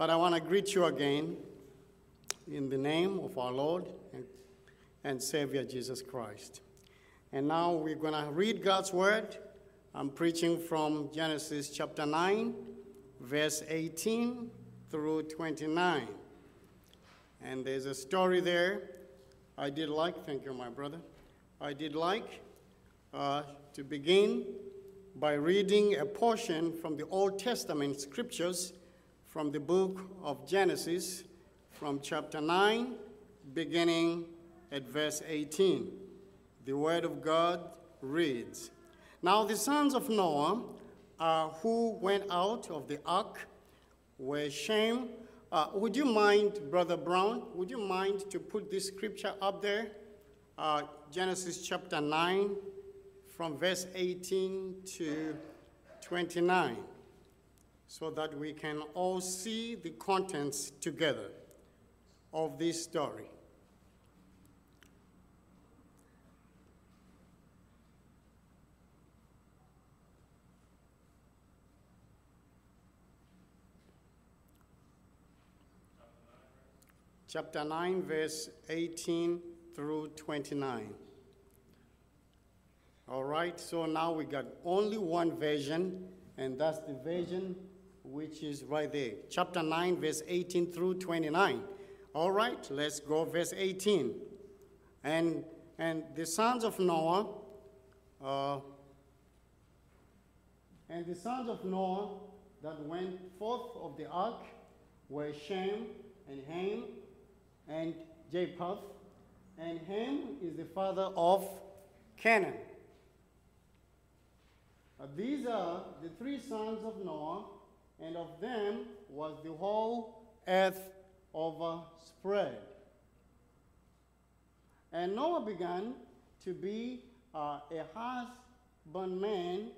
But I want to greet you again in the name of our Lord and, and Savior Jesus Christ. And now we're going to read God's Word. I'm preaching from Genesis chapter 9, verse 18 through 29. And there's a story there I did like, thank you, my brother. I did like uh, to begin by reading a portion from the Old Testament scriptures from the book of Genesis, from chapter 9, beginning at verse 18. The Word of God reads Now the sons of Noah uh, who went out of the ark were Shem. Uh, would you mind, Brother Brown, would you mind to put this scripture up there? Uh, Genesis chapter 9, from verse 18 to 29, so that we can all see the contents together of this story. Chapter 9, verse 18 through 29. All right, so now we got only one version, and that's the version which is right there. Chapter 9, verse 18 through 29. All right, let's go verse 18. And, and the sons of Noah, uh, and the sons of Noah that went forth of the ark were Shem and Ham and Japheth. And Ham is the father of Canaan. Uh, these are the three sons of Noah, and of them was the whole earth overspread. And Noah began to be uh, a husbandman,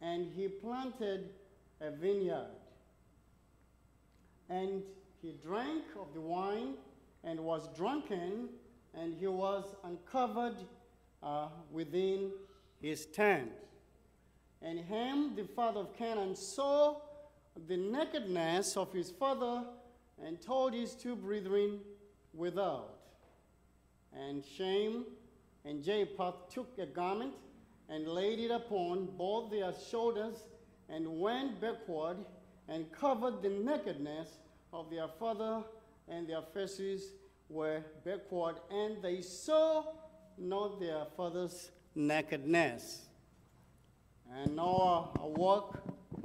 and he planted a vineyard. And he drank of the wine and was drunken, and he was uncovered uh, within his tent. And Ham, the father of Canaan, saw the nakedness of his father and told his two brethren without. And Shem and Japheth took a garment and laid it upon both their shoulders and went backward and covered the nakedness of their father, and their faces were backward, and they saw not their father's nakedness. And Noah awoke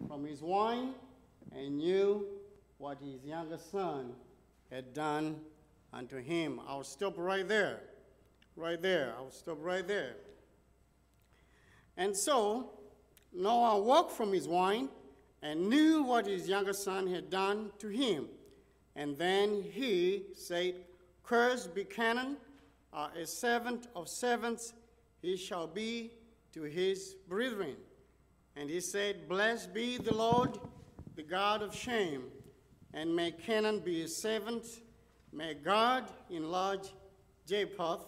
from his wine and knew what his younger son had done unto him. I'll stop right there. Right there. I'll stop right there. And so Noah woke from his wine and knew what his younger son had done to him. And then he said, Cursed be Canaan, uh, a servant of servants, he shall be to his brethren. And he said, Blessed be the Lord, the God of Shem, and may Canaan be his servant. May God enlarge Japheth,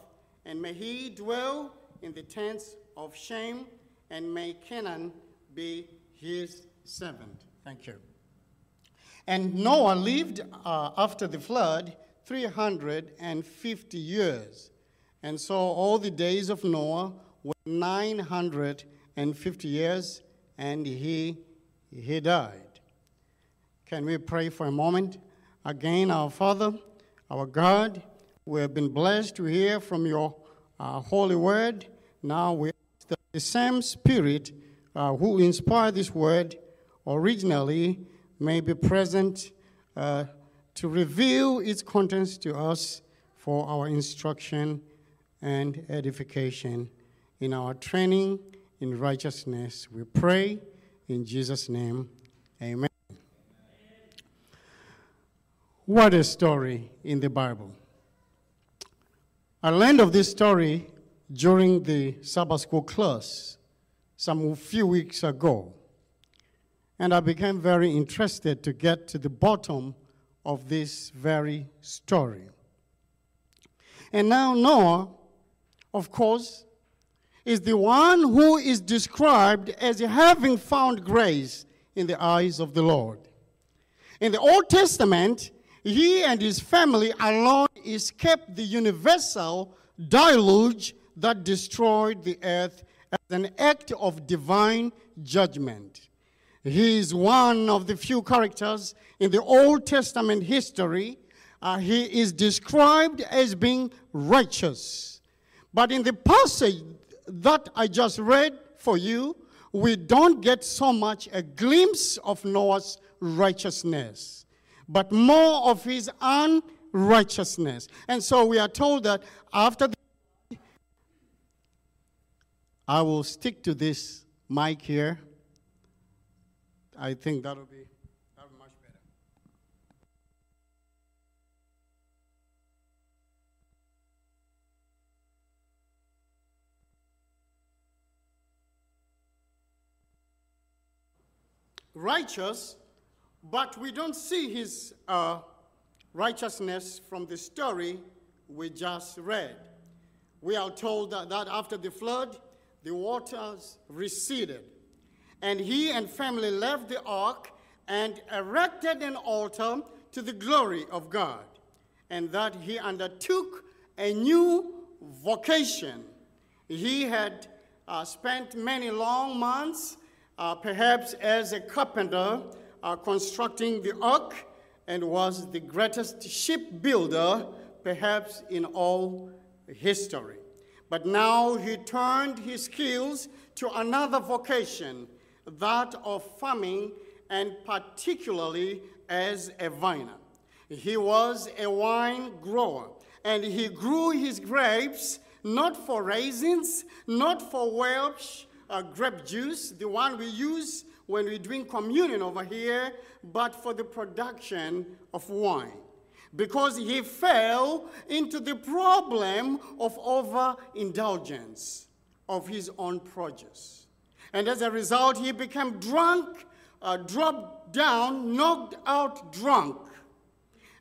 and may he dwell in the tents of Shem, and may Canaan be his servant. Thank you. And Noah lived uh, after the flood 350 years. And so all the days of Noah were 950 years and he, he died. Can we pray for a moment? Again, our Father, our God, we have been blessed to hear from your uh, holy word. Now we ask that the same Spirit uh, who inspired this word originally may be present uh, to reveal its contents to us for our instruction and edification in our training in righteousness. We pray in Jesus' name. Amen. What a story in the Bible. I learned of this story during the Sabbath school class some few weeks ago. And I became very interested to get to the bottom of this very story. And now, Noah, of course, is the one who is described as having found grace in the eyes of the Lord. In the Old Testament, he and his family alone escaped the universal deluge that destroyed the earth as an act of divine judgment. He is one of the few characters in the Old Testament history. Uh, he is described as being righteous. But in the passage that I just read for you, we don't get so much a glimpse of Noah's righteousness, but more of his unrighteousness. And so we are told that after the I will stick to this mic here. I think that'll be, that'll be much better. Righteous, but we don't see his uh, righteousness from the story we just read. We are told that, that after the flood, the waters receded. And he and family left the ark and erected an altar to the glory of God. And that he undertook a new vocation. He had uh, spent many long months, uh, perhaps as a carpenter, uh, constructing the ark, and was the greatest shipbuilder, perhaps in all history. But now he turned his skills to another vocation, that of farming, and particularly as a viner. He was a wine grower, and he grew his grapes not for raisins, not for Welch uh, grape juice, the one we use when we drink communion over here, but for the production of wine because he fell into the problem of overindulgence of his own produce. And as a result, he became drunk, uh, dropped down, knocked out drunk.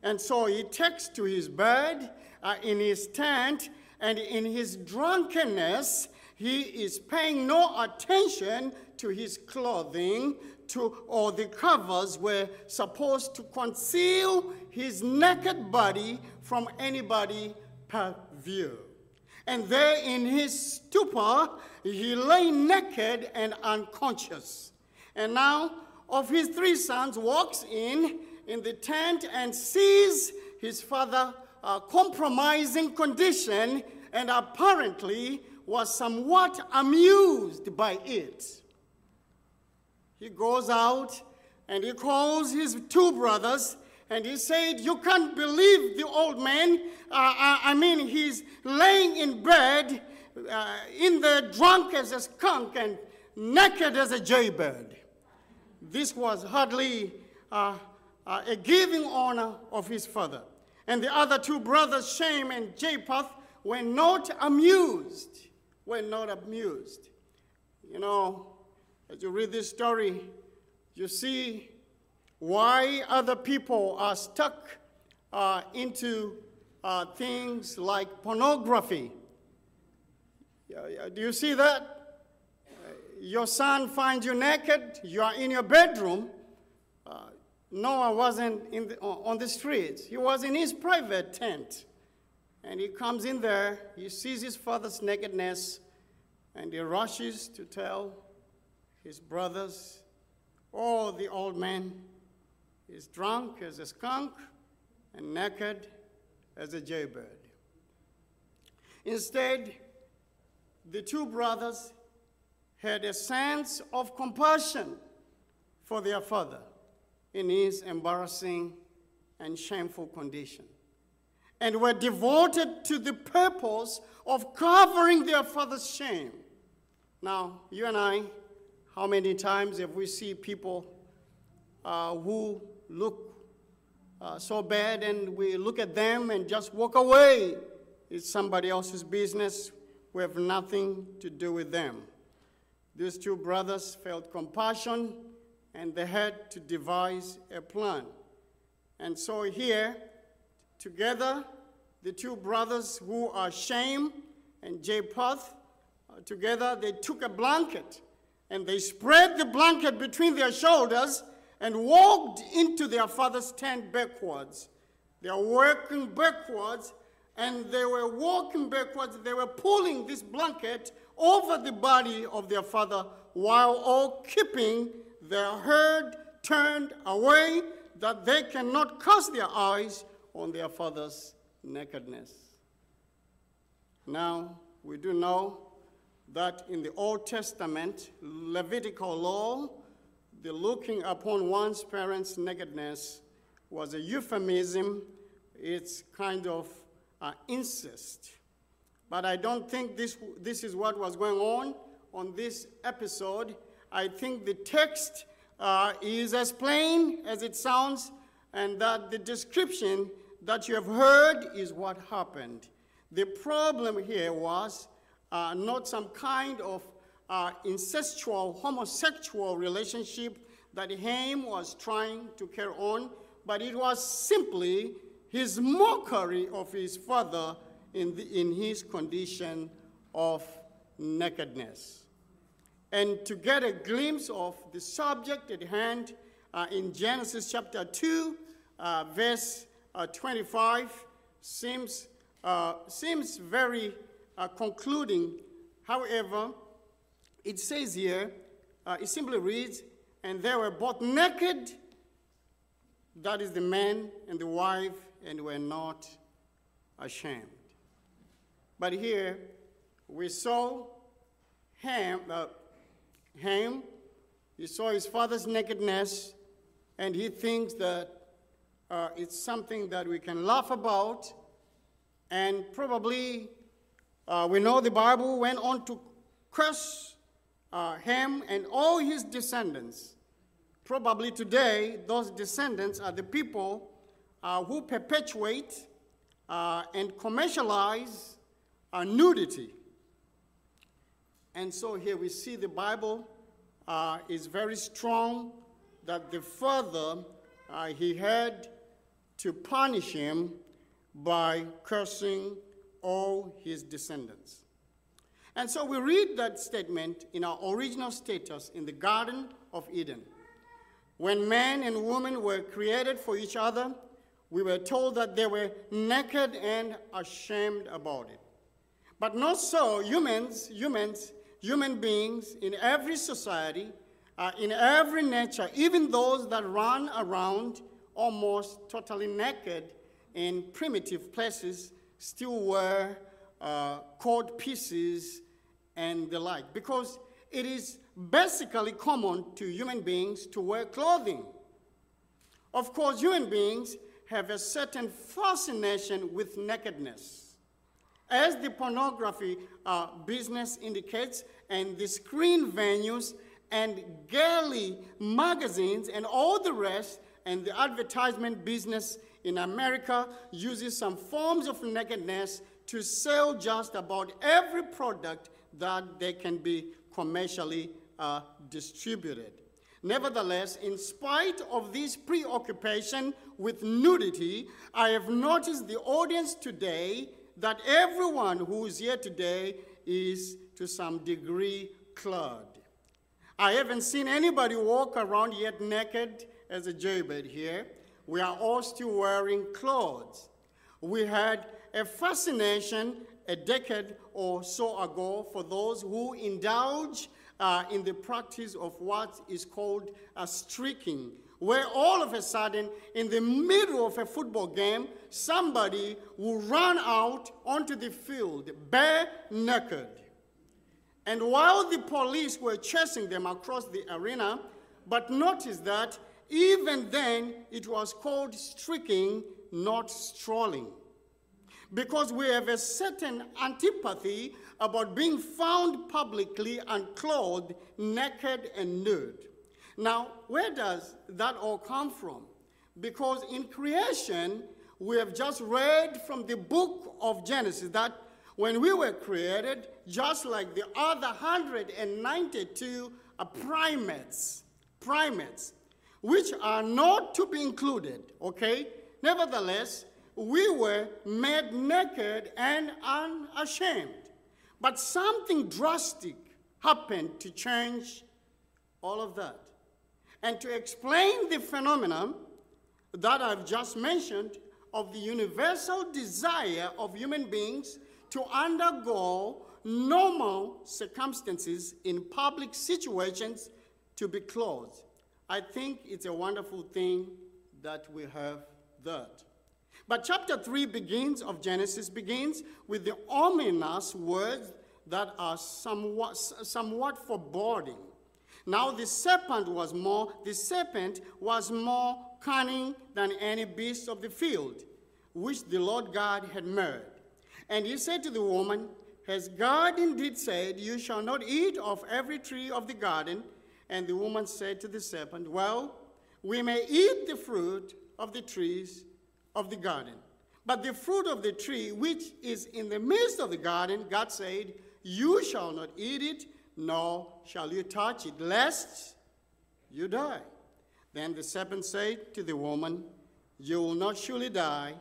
And so he takes to his bed uh, in his tent, and in his drunkenness, he is paying no attention to his clothing, to, or the covers were supposed to conceal his naked body from anybody per view. And there in his stupor, he lay naked and unconscious. And now, of his three sons, walks in in the tent and sees his father uh, compromising condition and apparently was somewhat amused by it. He goes out and he calls his two brothers and he said, You can't believe the old man. Uh, I, I, mean, he's laying in bed uh, in the drunk as a skunk and naked as a jaybird. This was hardly uh, uh a giving honor of his father. And the other two brothers, Shem and Japheth, were not amused. Were not amused. You know, as you read this story, you see why other people are stuck uh, into uh, things like pornography. Do you see that? Your son finds you naked, you are in your bedroom. Uh, Noah wasn't the, on the streets, he was in his private tent. And he comes in there, he sees his father's nakedness, and he rushes to tell his brothers, oh, the old man is drunk as a skunk and naked as a jaybird. Instead, the two brothers had a sense of compassion for their father in his embarrassing and shameful condition and were devoted to the purpose of covering their father's shame. Now, you and I how many times have we seen people uh, who look uh, so bad and we look at them and just walk away? It's somebody else's business. We have nothing to do with them. These two brothers felt compassion and they had to devise a plan. And so here, together, the two brothers who are Shem and Japheth, uh, together they took a blanket and they spread the blanket between their shoulders and walked into their father's tent backwards. They are working backwards, and they were walking backwards. They were pulling this blanket over the body of their father while all keeping their head turned away that they cannot cast their eyes on their father's nakedness. Now, we do know that in the Old Testament, Levitical law, the looking upon one's parents' nakedness was a euphemism. It's kind of incest. But I don't think this, this is what was going on on this episode. I think the text uh, is as plain as it sounds, and that the description that you have heard is what happened. The problem here was uh, not some kind of uh, incestual homosexual relationship that Ham was trying to carry on, but it was simply his mockery of his father in, the, in his condition of nakedness. And to get a glimpse of the subject at hand uh, in Genesis chapter 2, uh, verse 25, seems, uh, seems very uh, concluding. However, it says here, uh, it simply reads, and they were both naked, that is the man and the wife, and were not ashamed. But here we saw Ham, uh, Ham, he saw his father's nakedness, and he thinks that uh, it's something that we can laugh about, and probably uh, we know the Bible went on to curse uh, Ham and all his descendants. Probably today, those descendants are the people uh, who perpetuate uh, and commercialize uh, nudity. And so here we see the Bible is very strong that the father, uh, he had to punish him by cursing all his descendants. And so we read that statement in our original status in the Garden of Eden. When man and woman were created for each other, we were told that they were naked and ashamed about it. But not so humans, humans human beings in every society, uh, in every nature, even those that run around almost totally naked in primitive places, still wear uh, codpieces and the like, because it is basically common to human beings to wear clothing. Of course, human beings have a certain fascination with nakedness. As the pornography uh, business indicates, and the screen venues, and girly magazines, and all the rest, and the advertisement business in America uses some forms of nakedness to sell just about every product that they can be commercially uh, distributed. Nevertheless, in spite of this preoccupation with nudity, I have noticed the audience today that everyone who is here today is to some degree clad. I haven't seen anybody walk around yet naked as a jaybird here. We are all still wearing clothes. We had a fascination a decade or so ago for those who indulge uh, in the practice of what is called a streaking, where all of a sudden, in the middle of a football game, somebody will run out onto the field bare naked. And while the police were chasing them across the arena, but notice that even then it was called streaking, not strolling. Because we have a certain antipathy about being found publicly unclothed, naked, and nude. Now, where does that all come from? Because in creation, we have just read from the book of Genesis that when we were created, just like the other 192 primates, primates, which are not to be included, okay? Nevertheless, we were made naked and unashamed. But something drastic happened to change all of that. And to explain the phenomenon that I've just mentioned of the universal desire of human beings to undergo normal circumstances in public situations to be closed. I think it's a wonderful thing that we have that. But chapter 3 begins of Genesis begins with the ominous words that are somewhat, somewhat foreboding. Now the serpent was more, the serpent was more cunning than any beast of the field, which the Lord God had made. And he said to the woman, Has God indeed said, You shall not eat of every tree of the garden? And the woman said to the serpent, Well, we may eat the fruit of the trees of the garden. But the fruit of the tree which is in the midst of the garden, God said, You shall not eat it, nor shall you touch it, lest you die. Then the serpent said to the woman, You will not surely die,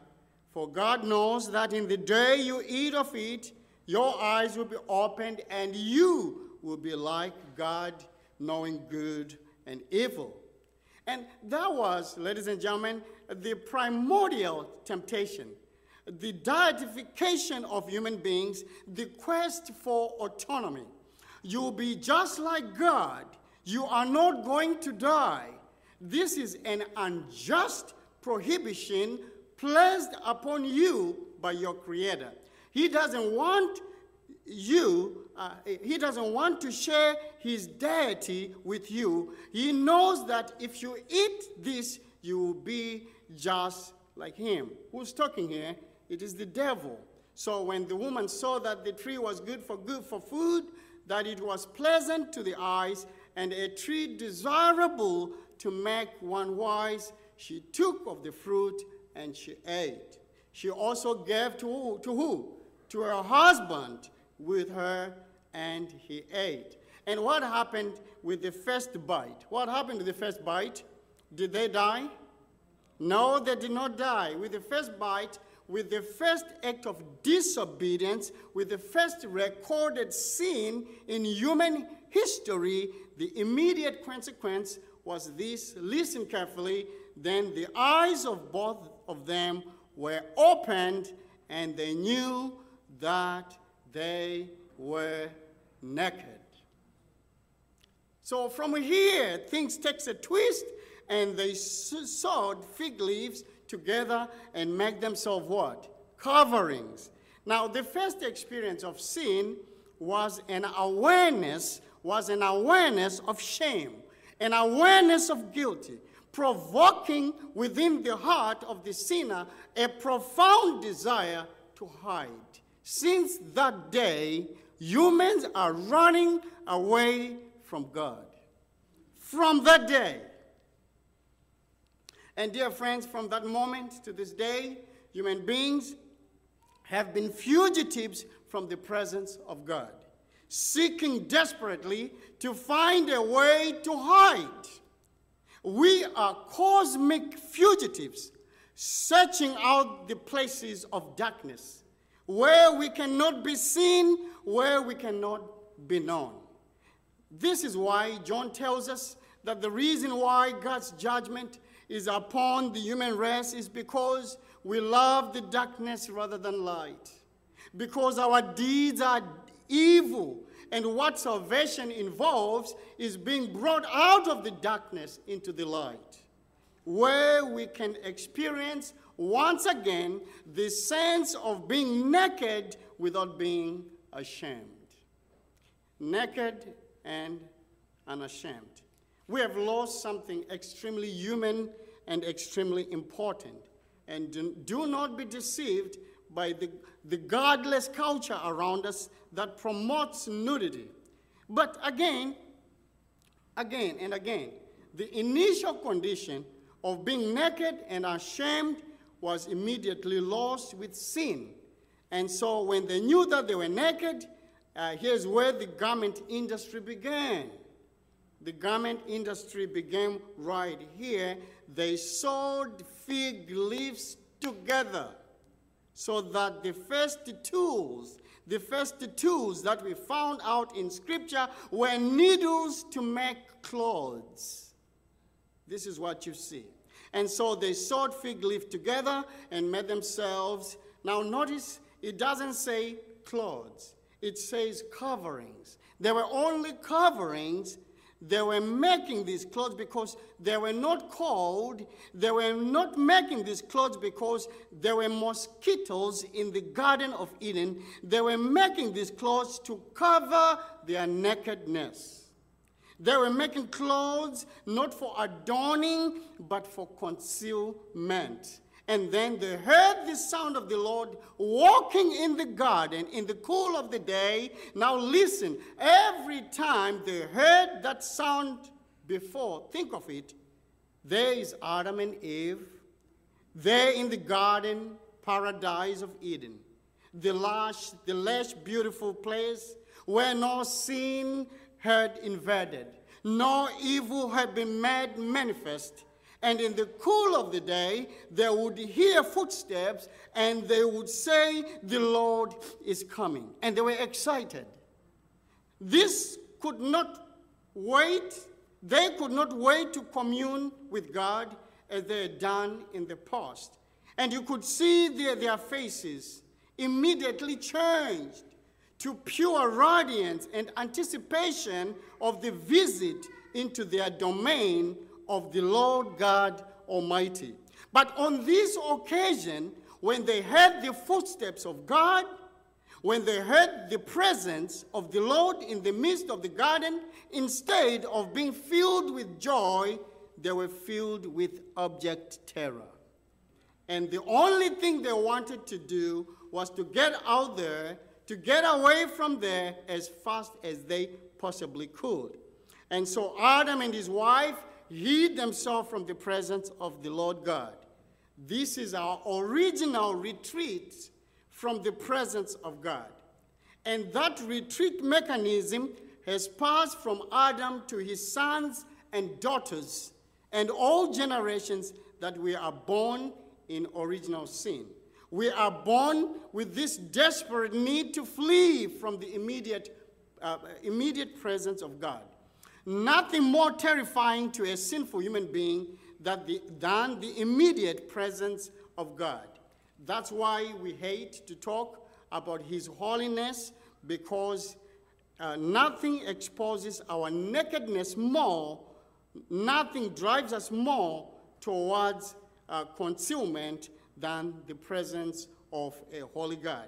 for God knows that in the day you eat of it, your eyes will be opened, and you will be like God, knowing good and evil. And that was, ladies and gentlemen, the primordial temptation the deification of human beings, the quest for autonomy. You'll be just like God. You are not going to die. This is an unjust prohibition placed upon you by your Creator. He doesn't want you, uh, he doesn't want to share his deity with you. He knows that if you eat this, you will be just like him. Who's talking here? It is the devil. So when the woman saw that the tree was good for good for food, that it was pleasant to the eyes, and a tree desirable to make one wise, she took of the fruit and she ate. She also gave to, to who? To her husband with her, and he ate. And what happened with the first bite? What happened to the first bite? Did they die? No, they did not die. With the first bite, with the first act of disobedience, with the first recorded sin in human history, the immediate consequence was this listen carefully. Then the eyes of both of them were opened, and they knew that they were naked. So from here, things takes a twist, and they sewed fig leaves together and make themselves what? Coverings. Now, the first experience of sin was an awareness, was an awareness of shame, an awareness of guilty, provoking within the heart of the sinner a profound desire to hide. Since that day, humans are running away from God. From that day, and dear friends, from that moment to this day, human beings have been fugitives from the presence of God, seeking desperately to find a way to hide. We are cosmic fugitives, searching out the places of darkness, where we cannot be seen, where we cannot be known. This is why John tells us that the reason why God's judgment is upon the human race is because we love the darkness rather than light. Because our deeds are evil. And what salvation involves is being brought out of the darkness into the light, where we can experience once again the sense of being naked without being ashamed. Naked and unashamed we have lost something extremely human and extremely important. And do, not be deceived by the, the godless culture around us that promotes nudity. But again, again and again, the initial condition of being naked and ashamed was immediately lost with sin. And so when they knew that they were naked, uh, here's where the garment industry began the garment industry began right here. They sewed fig leaves together so that the first tools, the first tools that we found out in scripture were needles to make clothes. This is what you see. And so they sewed fig leaf together and made themselves. Now, notice it doesn't say clothes, it says coverings. They were only coverings they were making these clothes because they were not cold. They were not making these clothes because there were mosquitoes in the Garden of Eden. They were making these clothes to cover their nakedness. They were making clothes not for adorning, but for concealment. And then they heard the sound of the Lord walking in the garden in the cool of the day. Now, listen, every time they heard that sound before, think of it. There is Adam and Eve, there in the garden, paradise of Eden, the lush, the lush, beautiful place where no sin had invaded, no evil had been made manifest and in the cool of the day, they would hear footsteps and they would say, The Lord is coming. And they were excited. This could not wait, they could not wait to commune with God as they had done in the past. And you could see their, their faces immediately changed to pure radiance and anticipation of the visit into their domain of the Lord God Almighty. But on this occasion, when they heard the footsteps of God, when they heard the presence of the Lord in the midst of the garden, instead of being filled with joy, they were filled with abject terror. And the only thing they wanted to do was to get out there, to get away from there as fast as they possibly could. And so Adam and his wife hid themselves from the presence of the Lord God. This is our original retreat from the presence of God. And that retreat mechanism has passed from Adam to his sons and daughters and all generations that we are born in original sin. We are born with this desperate need to flee from the immediate, uh, immediate presence of God. Nothing more terrifying to a sinful human being than the, than the immediate presence of God. That's why we hate to talk about His holiness because uh, nothing exposes our nakedness more, nothing drives us more towards uh, concealment than the presence of a holy God.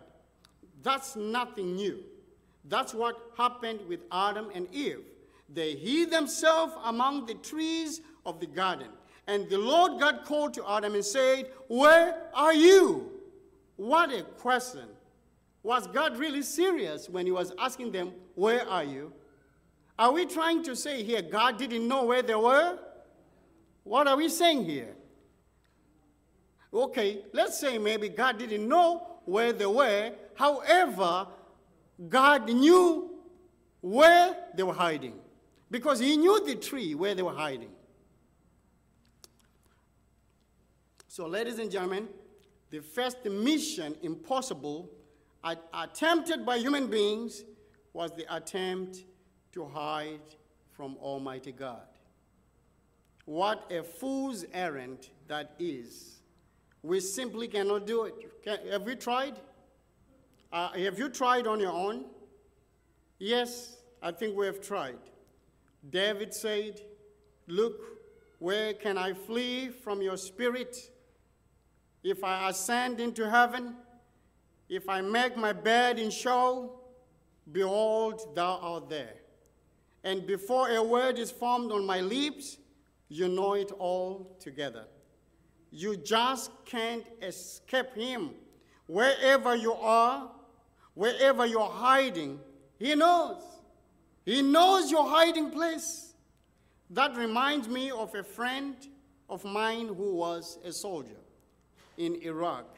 That's nothing new. That's what happened with Adam and Eve. They hid themselves among the trees of the garden. And the Lord God called to Adam and said, Where are you? What a question. Was God really serious when he was asking them, Where are you? Are we trying to say here God didn't know where they were? What are we saying here? Okay, let's say maybe God didn't know where they were. However, God knew where they were hiding because he knew the tree where they were hiding. So, ladies and gentlemen, the first mission impossible attempted by human beings was the attempt to hide from Almighty God. What a fool's errand that is. We simply cannot do it. Have we tried? Uh, have you tried on your own? Yes, I think we have tried. David said, Look, where can I flee from your spirit? If I ascend into heaven, if I make my bed in Sheol, behold, thou art there. And before a word is formed on my lips, you know it all together. You just can't escape him. Wherever you are, wherever you're hiding, he knows. He knows your hiding place. That reminds me of a friend of mine who was a soldier in Iraq.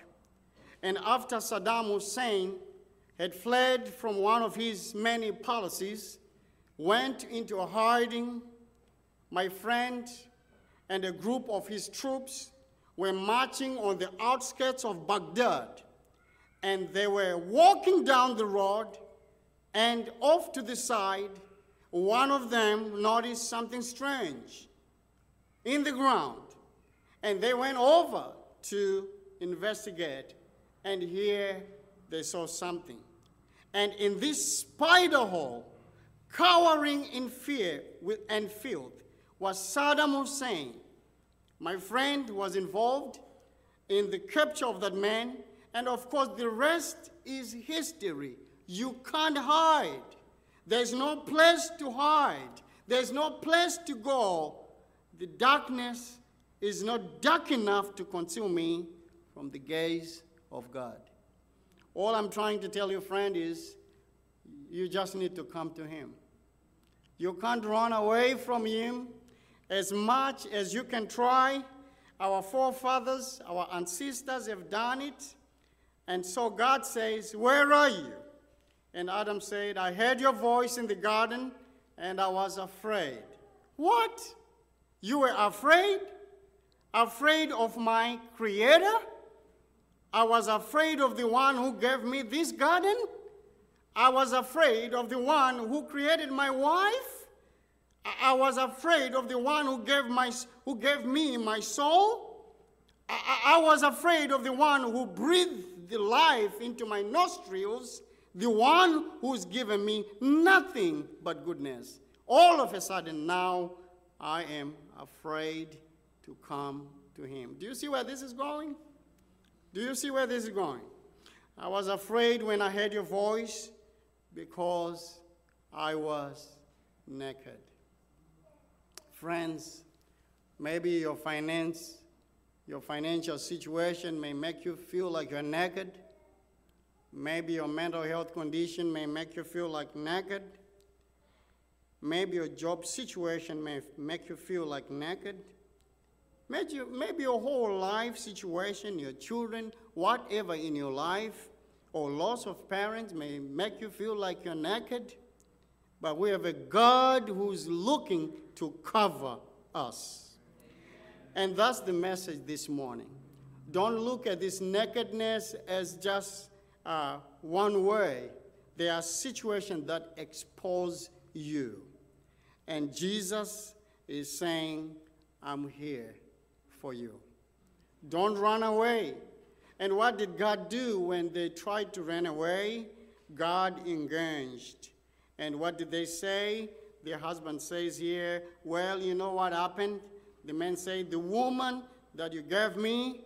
And after Saddam Hussein had fled from one of his many policies, went into hiding, my friend and a group of his troops were marching on the outskirts of Baghdad. And they were walking down the road and off to the side, one of them noticed something strange. in the ground. And they went over to investigate, and here they saw something. And in this spider hole, cowering in fear and filth, was Saddam Hussein. My friend was involved in the capture of that man, and of course, the rest is history. You can't hide. There's no place to hide. There's no place to go. The darkness is not dark enough to conceal me from the gaze of God. All I'm trying to tell you, friend, is you just need to come to Him. You can't run away from Him as much as you can try. Our forefathers, our ancestors have done it. And so God says, Where are you? And Adam said, I heard your voice in the garden and I was afraid. What? You were afraid? Afraid of my creator? I was afraid of the one who gave me this garden? I was afraid of the one who created my wife? I was afraid of the one who gave, my, who gave me my soul? I, I was afraid of the one who breathed the life into my nostrils, the one who's given me nothing but goodness. All of a sudden, now I am afraid to come to him. Do you see where this is going? Do you see where this is going? I was afraid when I heard your voice because I was naked. Friends, maybe your finance, your financial situation may make you feel like you're naked. Maybe your mental health condition may make you feel like naked. Maybe your job situation may make you feel like naked. Maybe, maybe your whole life situation, your children, whatever in your life, or loss of parents may make you feel like you're naked. But we have a God who's looking to cover us. And that's the message this morning. Don't look at this nakedness as just uh, one way. There are situations that expose you. And Jesus is saying, I'm here for you. Don't run away. And what did God do when they tried to run away? God engaged. And what did they say? The husband says here, Well, you know what happened? The man said, The woman that you gave me,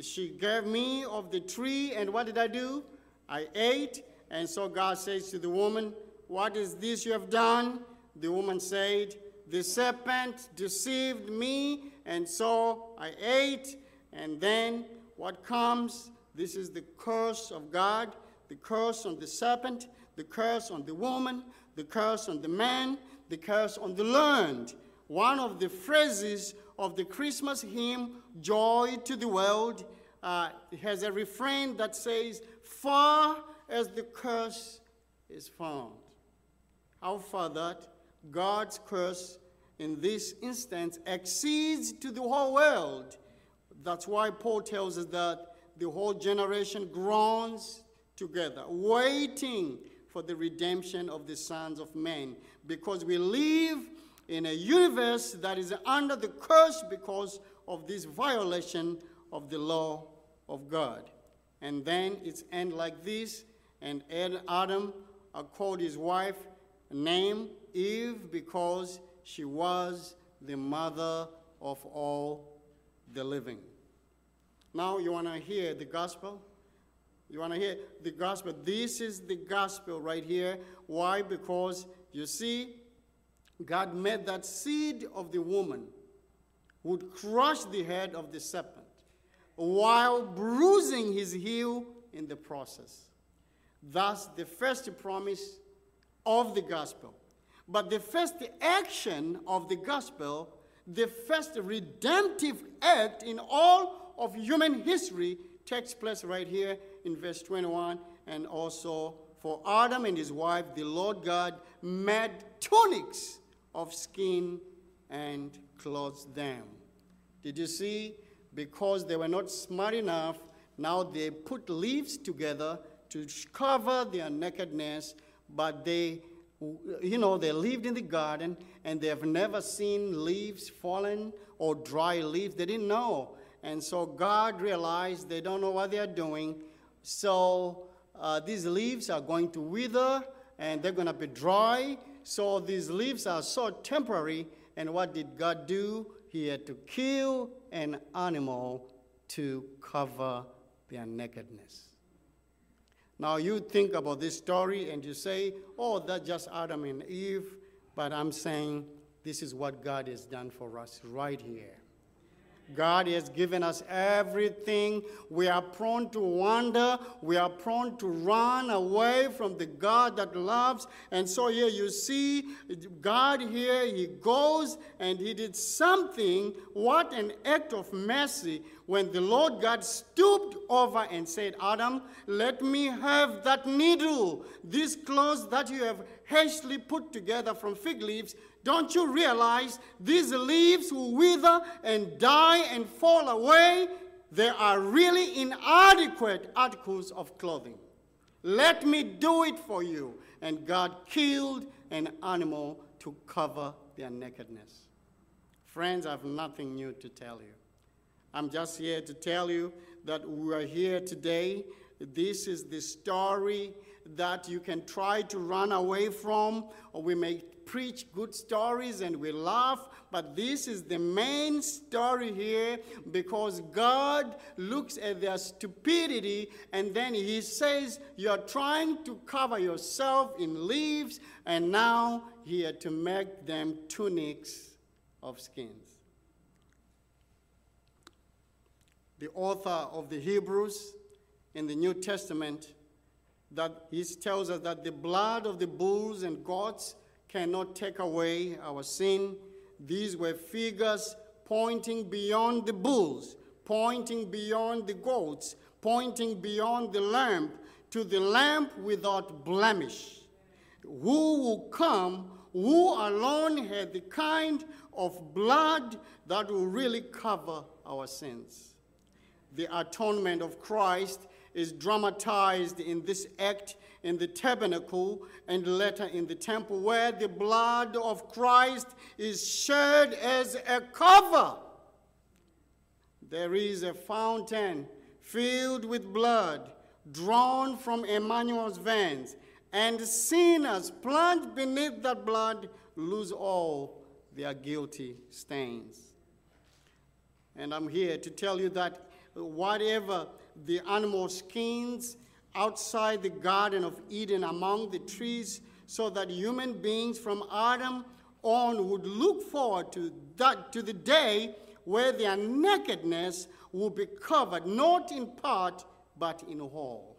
she gave me of the tree, and what did I do? I ate. And so God says to the woman, What is this you have done? The woman said, The serpent deceived me, and so I ate. And then what comes? This is the curse of God, the curse on the serpent, the curse on the woman, the curse on the man, the curse on the learned. One of the phrases of the Christmas hymn, Joy to the World, uh, has a refrain that says, Far as the curse is found. How far that? God's curse in this instance exceeds to the whole world. That's why Paul tells us that the whole generation groans together, waiting for the redemption of the sons of men. Because we live in a universe that is under the curse because of this violation of the law of God. And then it's end like this, and Adam uh, called his wife name Eve because she was the mother of all the living. Now, you want to hear the gospel? You want to hear the gospel? This is the gospel right here. Why? Because you see, God made that seed of the woman would crush the head of the serpent while bruising his heel in the process. Thus, the first promise of the gospel. But the first action of the gospel, the first redemptive act in all of human history, takes place right here in verse 21. And also for Adam and his wife, the Lord God made tunics of skin and clothed them. Did you see? Because they were not smart enough, now they put leaves together to cover their nakedness, but they you know, they lived in the garden and they have never seen leaves fallen or dry leaves. They didn't know. And so God realized they don't know what they are doing. So uh, these leaves are going to wither and they're going to be dry. So these leaves are so temporary. And what did God do? He had to kill an animal to cover their nakedness. Now you think about this story and you say, oh, that's just Adam and Eve. But I'm saying this is what God has done for us right here. God has given us everything. We are prone to wander. We are prone to run away from the God that loves. And so here you see God here, He goes and He did something. What an act of mercy when the Lord God stooped over and said, Adam, let me have that needle, these clothes that you have hastily put together from fig leaves. Don't you realize these leaves will wither and die and fall away? They are really inadequate articles of clothing. Let me do it for you. And God killed an animal to cover their nakedness. Friends, I have nothing new to tell you. I'm just here to tell you that we are here today. This is the story that you can try to run away from, or we may preach good stories and we laugh, but this is the main story here because God looks at their stupidity and then He says, You're trying to cover yourself in leaves, and now He had to make them tunics of skins. the author of the Hebrews in the New Testament that he tells us that the blood of the bulls and goats cannot take away our sin. These were figures pointing beyond the bulls, pointing beyond the goats, pointing beyond the lamp to the lamp without blemish, who will come, who alone had the kind of blood that will really cover our sins the atonement of Christ is dramatized in this act in the tabernacle and later in the temple, where the blood of Christ is shed as a cover. There is a fountain filled with blood drawn from Emmanuel's veins, and sinners plunged beneath that blood lose all their guilty stains. And I'm here to tell you that whatever the animal skins outside the Garden of Eden among the trees, so that human beings from Adam on would look forward to, that, to the day where their nakedness will be covered, not in part, but in whole.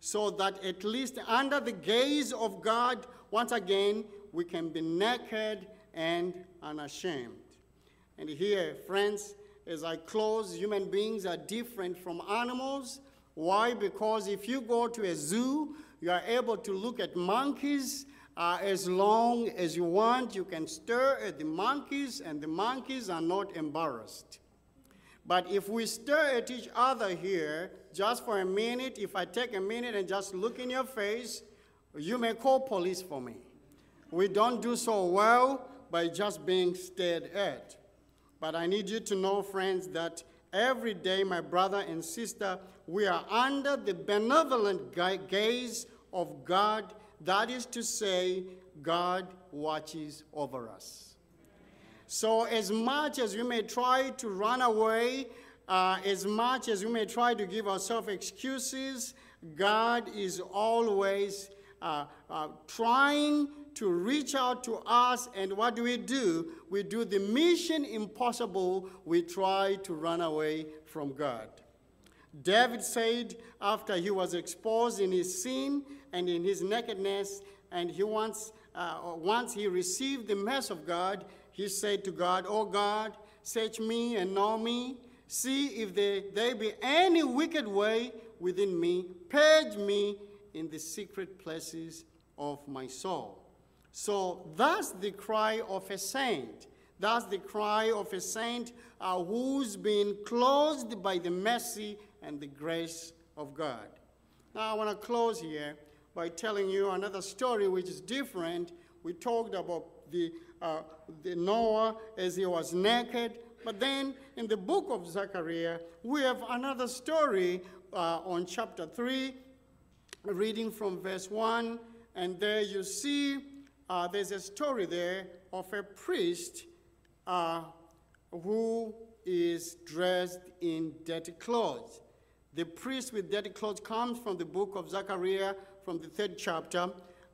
So that at least under the gaze of God, once again, we can be naked and unashamed. And here, friends, as I close, human beings are different from animals. Why? Because if you go to a zoo, you are able to look at monkeys uh, as long as you want. You can stare at the monkeys, and the monkeys are not embarrassed. But if we stare at each other here just for a minute, if I take a minute and just look in your face, you may call police for me. We don't do so well by just being stared at. But I need you to know, friends, that every day, my brother and sister, we are under the benevolent gaze of God. That is to say, God watches over us. So, as much as we may try to run away, uh, as much as we may try to give ourselves excuses, God is always uh, uh, trying to reach out to us, and what do we do? We do the mission impossible. We try to run away from God. David said after he was exposed in his sin and in his nakedness, and he once, uh, once he received the mess of God, he said to God, Oh God, search me and know me. See if there, there be any wicked way within me. Purge me in the secret places of my soul. So that's the cry of a saint. That's the cry of a saint uh, who's been clothed by the mercy and the grace of God. Now, I want to close here by telling you another story which is different. We talked about the, uh, the Noah as he was naked. But then in the book of Zechariah, we have another story uh, on chapter 3, reading from verse 1. And there you see uh, there's a story there of a priest uh, who is dressed in dirty clothes. The priest with dirty clothes comes from the book of Zechariah, from the third chapter,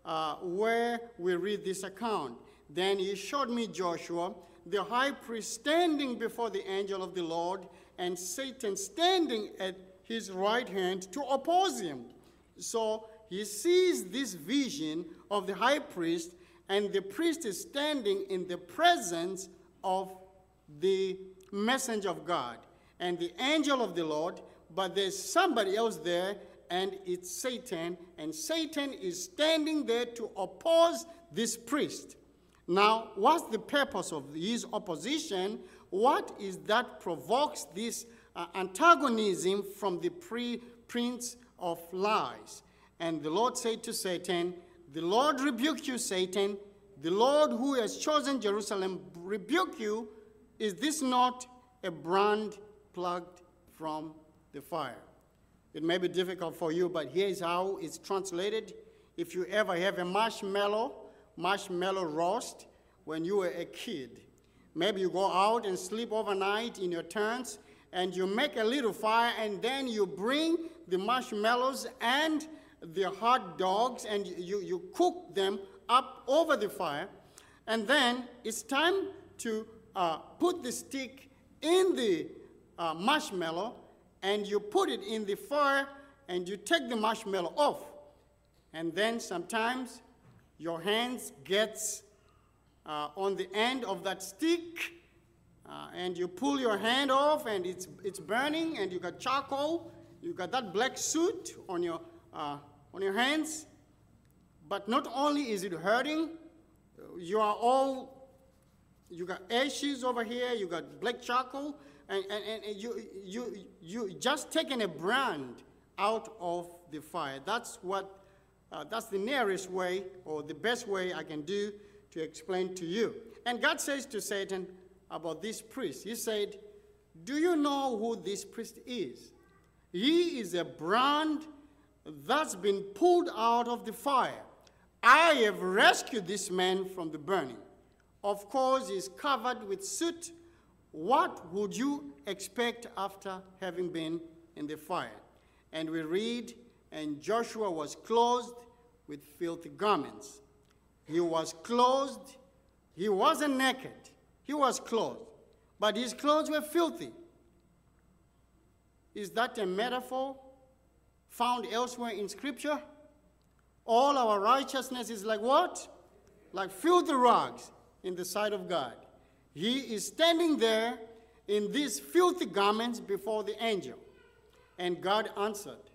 uh, where we read this account. Then he showed me Joshua, the high priest, standing before the angel of the Lord, and Satan standing at his right hand to oppose him. So he sees this vision of the high priest, and the priest is standing in the presence of the messenger of God and the angel of the Lord, but there's somebody else there, and it's Satan, and Satan is standing there to oppose this priest. Now, what's the purpose of his opposition? What is that provokes this uh, antagonism from the pre- prince of lies? And the Lord said to Satan, The Lord rebuke you, Satan. The Lord who has chosen Jerusalem rebuke you. Is this not a brand plucked from the fire? It may be difficult for you, but here's how it's translated. If you ever have a marshmallow, marshmallow roast when you were a kid, maybe you go out and sleep overnight in your tents and you make a little fire and then you bring the marshmallows and the hot dogs and you, you cook them up over the fire. And then it's time to uh, put the stick in the uh, marshmallow and you put it in the fire and you take the marshmallow off. And then sometimes your hands gets uh, on the end of that stick uh, and you pull your hand off and it's, it's burning and you got charcoal, you got that black soot on your, uh, on your hands. But not only is it hurting, you are all, you got ashes over here, you got black charcoal, and, and, and you, you, you just taking a brand out of the fire. That's what, uh, that's the nearest way or the best way I can do to explain to you. And God says to Satan about this priest, He said, Do you know who this priest is? He is a brand that's been pulled out of the fire. I have rescued this man from the burning. Of course, he's covered with soot. What would you expect after having been in the fire? And we read, and Joshua was clothed with filthy garments. He was clothed, he wasn't naked, he was clothed, but his clothes were filthy. Is that a metaphor found elsewhere in Scripture? All our righteousness is like what? Like filthy rags in the sight of God. He is standing there in these filthy garments before the angel. And God answered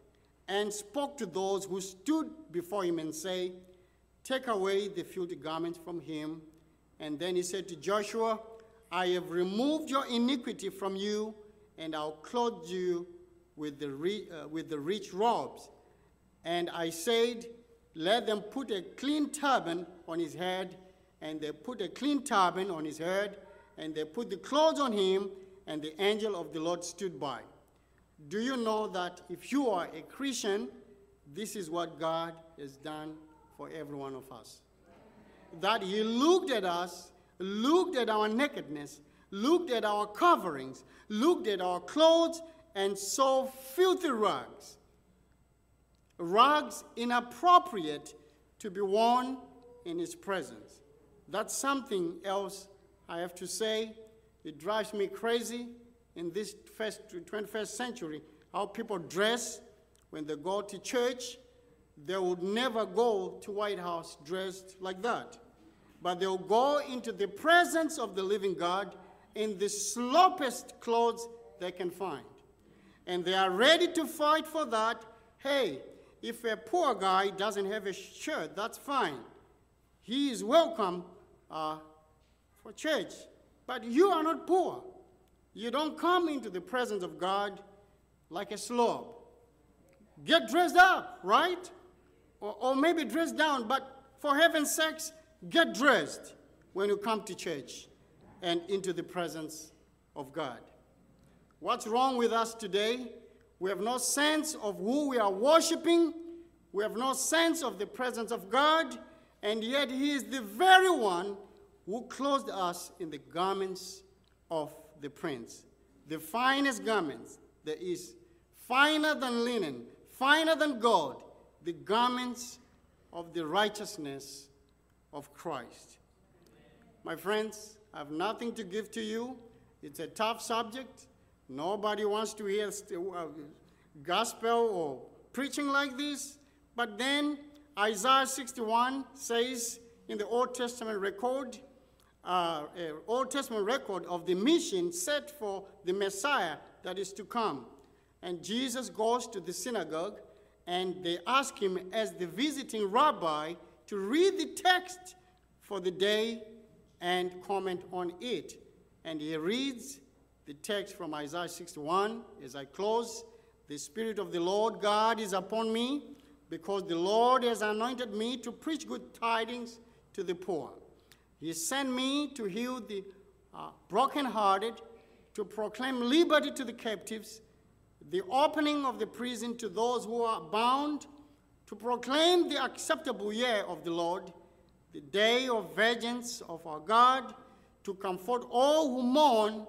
and spoke to those who stood before him and said, Take away the filthy garments from him. And then he said to Joshua, I have removed your iniquity from you, and I'll clothe you with the, uh, with the rich robes. And I said, let them put a clean turban on his head, and they put a clean turban on his head, and they put the clothes on him, and the angel of the Lord stood by. Do you know that if you are a Christian, this is what God has done for every one of us? That He looked at us, looked at our nakedness, looked at our coverings, looked at our clothes, and saw filthy rags rags inappropriate to be worn in his presence. That's something else I have to say. It drives me crazy in this first, 21st century how people dress when they go to church. They would never go to White House dressed like that. But they'll go into the presence of the living God in the sloppiest clothes they can find. And they are ready to fight for that. Hey, if a poor guy doesn't have a shirt, that's fine. He is welcome uh, for church. But you are not poor. You don't come into the presence of God like a slob. Get dressed up, right? or, or maybe dress down, but for heaven's sakes, get dressed when you come to church and into the presence of God. What's wrong with us today? We have no sense of who we are worshiping. We have no sense of the presence of God. And yet, He is the very one who clothed us in the garments of the Prince. The finest garments there is, finer than linen, finer than gold, the garments of the righteousness of Christ. My friends, I have nothing to give to you. It's a tough subject. Nobody wants to hear uh, gospel or preaching like this. But then Isaiah 61 says in the Old Testament record, uh, Old Testament record of the mission set for the Messiah that is to come. And Jesus goes to the synagogue and they ask him, as the visiting rabbi, to read the text for the day and comment on it. And he reads the text from Isaiah 61 as I close. The Spirit of the Lord God is upon me because the Lord has anointed me to preach good tidings to the poor. He sent me to heal the uh, brokenhearted, to proclaim liberty to the captives, the opening of the prison to those who are bound, to proclaim the acceptable year of the Lord, the day of vengeance of our God, to comfort all who mourn,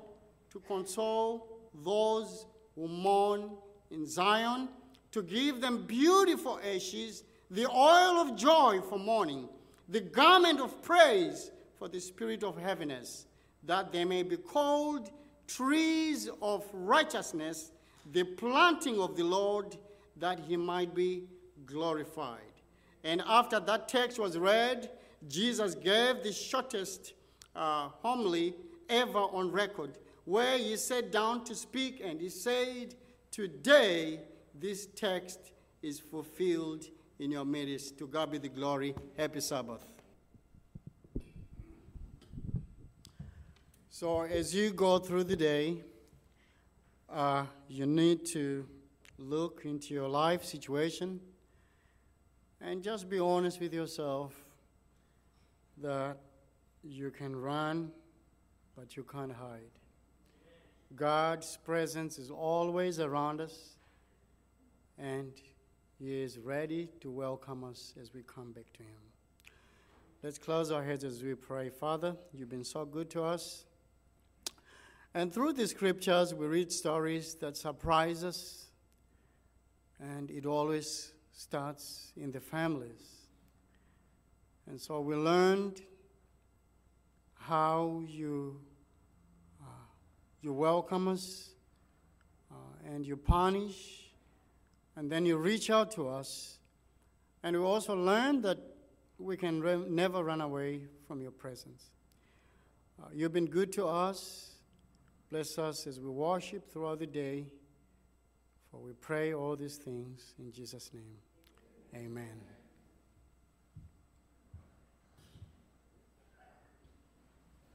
to console those who mourn in Zion, to give them beautiful ashes, the oil of joy for mourning, the garment of praise for the spirit of heaviness, that they may be called trees of righteousness, the planting of the Lord, that he might be glorified. And after that text was read, Jesus gave the shortest uh, homily ever on record, where he sat down to speak and he said, Today this text is fulfilled in your midst. To God be the glory. Happy Sabbath. So, as you go through the day, uh, you need to look into your life situation and just be honest with yourself that you can run, but you can't hide. God's presence is always around us, and He is ready to welcome us as we come back to Him. Let's close our heads as we pray. Father, you've been so good to us. And through the scriptures, we read stories that surprise us, and it always starts in the families. And so we learned how you, uh, you welcome us uh, and you punish, and then you reach out to us. And we also learned that we can re- never run away from your presence. Uh, you've been good to us. Bless us as we worship throughout the day. For we pray all these things in Jesus' name. Amen.